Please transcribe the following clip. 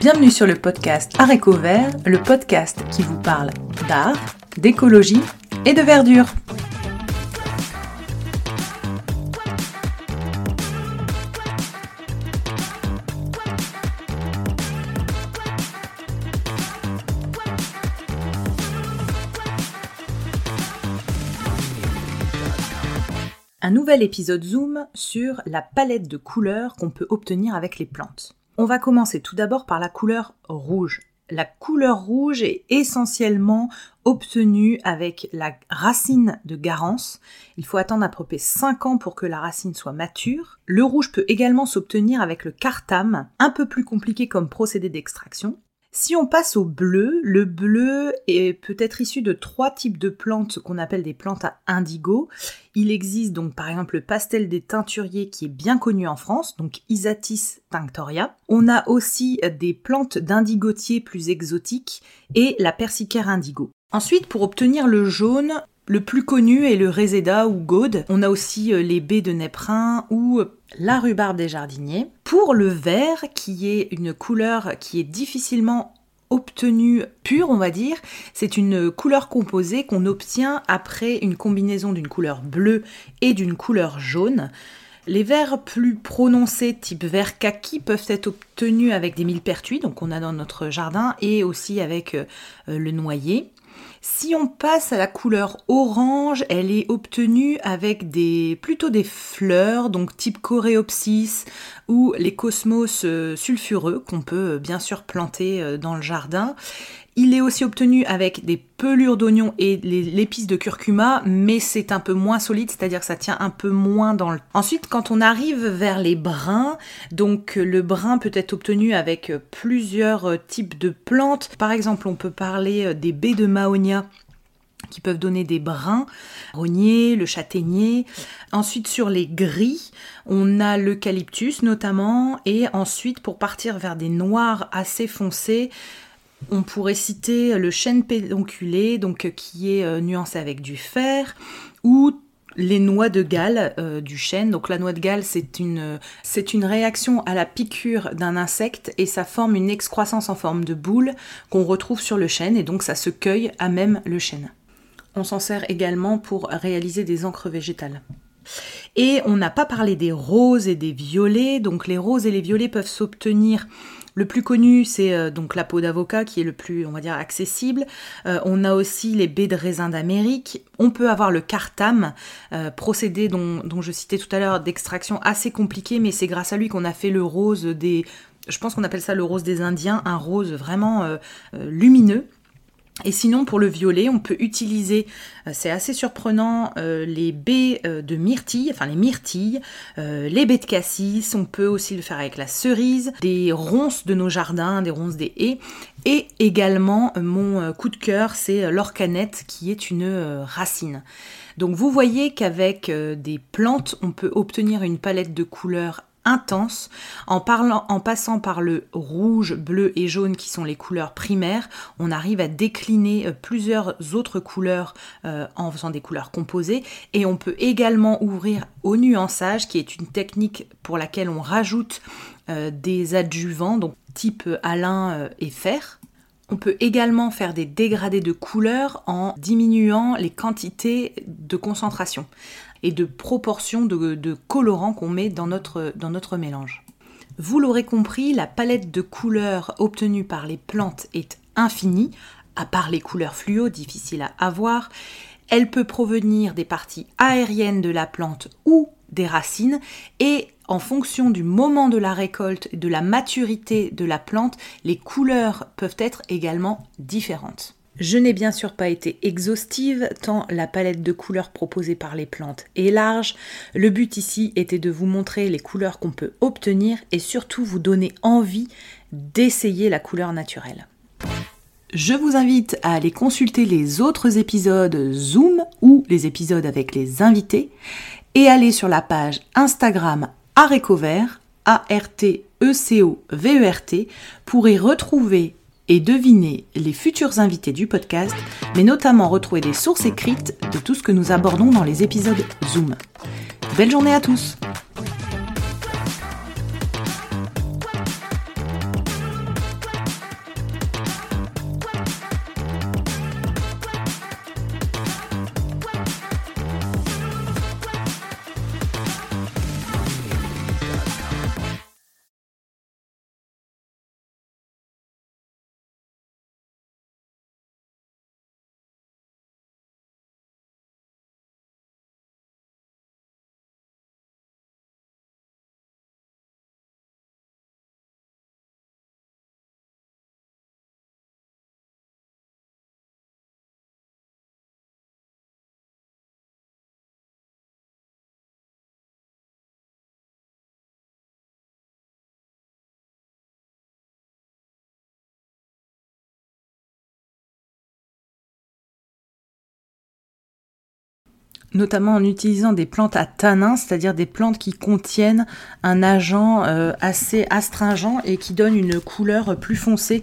Bienvenue sur le podcast Aréco Vert, le podcast qui vous parle d'art, d'écologie et de verdure. Un nouvel épisode Zoom sur la palette de couleurs qu'on peut obtenir avec les plantes. On va commencer tout d'abord par la couleur rouge. La couleur rouge est essentiellement obtenue avec la racine de garance. Il faut attendre à peu près 5 ans pour que la racine soit mature. Le rouge peut également s'obtenir avec le cartame, un peu plus compliqué comme procédé d'extraction. Si on passe au bleu, le bleu est peut-être issu de trois types de plantes qu'on appelle des plantes à indigo. Il existe donc par exemple le pastel des teinturiers qui est bien connu en France, donc Isatis tinctoria. On a aussi des plantes d'indigotier plus exotiques et la persicaire indigo. Ensuite, pour obtenir le jaune, le plus connu est le Reseda ou Gaude. On a aussi euh, les baies de Néprin ou euh, la rhubarbe des jardiniers. Pour le vert, qui est une couleur qui est difficilement obtenue pure, on va dire, c'est une couleur composée qu'on obtient après une combinaison d'une couleur bleue et d'une couleur jaune. Les verts plus prononcés, type vert kaki, peuvent être obtenus avec des millepertuis, donc on a dans notre jardin, et aussi avec euh, le noyer. Si on passe à la couleur orange, elle est obtenue avec des plutôt des fleurs, donc type coréopsis ou les cosmos euh, sulfureux qu'on peut euh, bien sûr planter euh, dans le jardin. Il est aussi obtenu avec des pelures d'oignon et l'épice de curcuma, mais c'est un peu moins solide, c'est-à-dire que ça tient un peu moins dans le... Ensuite, quand on arrive vers les brins, donc le brun peut être obtenu avec plusieurs types de plantes. Par exemple, on peut parler des baies de Qui peuvent donner des brins, rognier, le châtaignier. Ensuite sur les gris, on a l'eucalyptus notamment et ensuite pour partir vers des noirs assez foncés, on pourrait citer le chêne pédonculé, donc euh, qui est euh, nuancé avec du fer, ou les noix de Galles euh, du chêne. Donc la noix de Galles, c'est une, c'est une réaction à la piqûre d'un insecte et ça forme une excroissance en forme de boule qu'on retrouve sur le chêne et donc ça se cueille à même le chêne. On s'en sert également pour réaliser des encres végétales. Et on n'a pas parlé des roses et des violets. Donc les roses et les violets peuvent s'obtenir le plus connu, c'est euh, donc la peau d'avocat qui est le plus, on va dire, accessible. Euh, on a aussi les baies de raisin d'Amérique. On peut avoir le cartam, euh, procédé dont, je citais tout à l'heure, d'extraction assez compliqué, mais c'est grâce à lui qu'on a fait le rose des... Je pense qu'on appelle ça le rose des Indiens, un rose vraiment lumineux. Et sinon, pour le violet, on peut utiliser, euh, c'est assez surprenant, euh, les baies euh, de myrtille, enfin les myrtilles, les baies de cassis, on peut aussi le faire avec la cerise, des ronces de nos jardins, des ronces des haies, et également mon coup de cœur, c'est l'orcanette qui est une racine. Donc vous voyez qu'avec des plantes, on peut obtenir une palette de couleurs intense en, passant par le rouge, bleu et jaune qui sont les couleurs primaires, on arrive à décliner euh, plusieurs autres couleurs euh, en faisant des couleurs composées et on peut également ouvrir au nuançage qui est une technique pour laquelle on rajoute euh, des adjuvants donc type alun et fer. On peut également faire des dégradés de couleurs en diminuant les quantités de concentration et de proportion de, colorants qu'on met dans notre, mélange. Vous l'aurez compris, la palette de couleurs obtenue par les plantes est infinie, à part les couleurs fluo, difficiles à avoir. Elle peut provenir des parties aériennes de la plante ou des racines et en fonction du moment de la récolte et de la maturité de la plante, les couleurs peuvent être également différentes. Je n'ai bien sûr pas été exhaustive tant la palette de couleurs proposée par les plantes est large. Le but ici était de vous montrer les couleurs qu'on peut obtenir et surtout vous donner envie d'essayer la couleur naturelle. Je vous invite à aller consulter les autres épisodes Zoom ou les épisodes avec les invités et aller sur la page Instagram Arécovert, A-R-T-E-C-O-V-E-R-T, e pour y retrouver et deviner les futurs invités du podcast, mais notamment retrouver des sources écrites de tout ce que nous abordons dans les épisodes Zoom. Belle journée à tous notamment en utilisant des plantes à tanin, c'est-à-dire des plantes qui contiennent un agent euh, assez astringent et qui donne une couleur plus foncée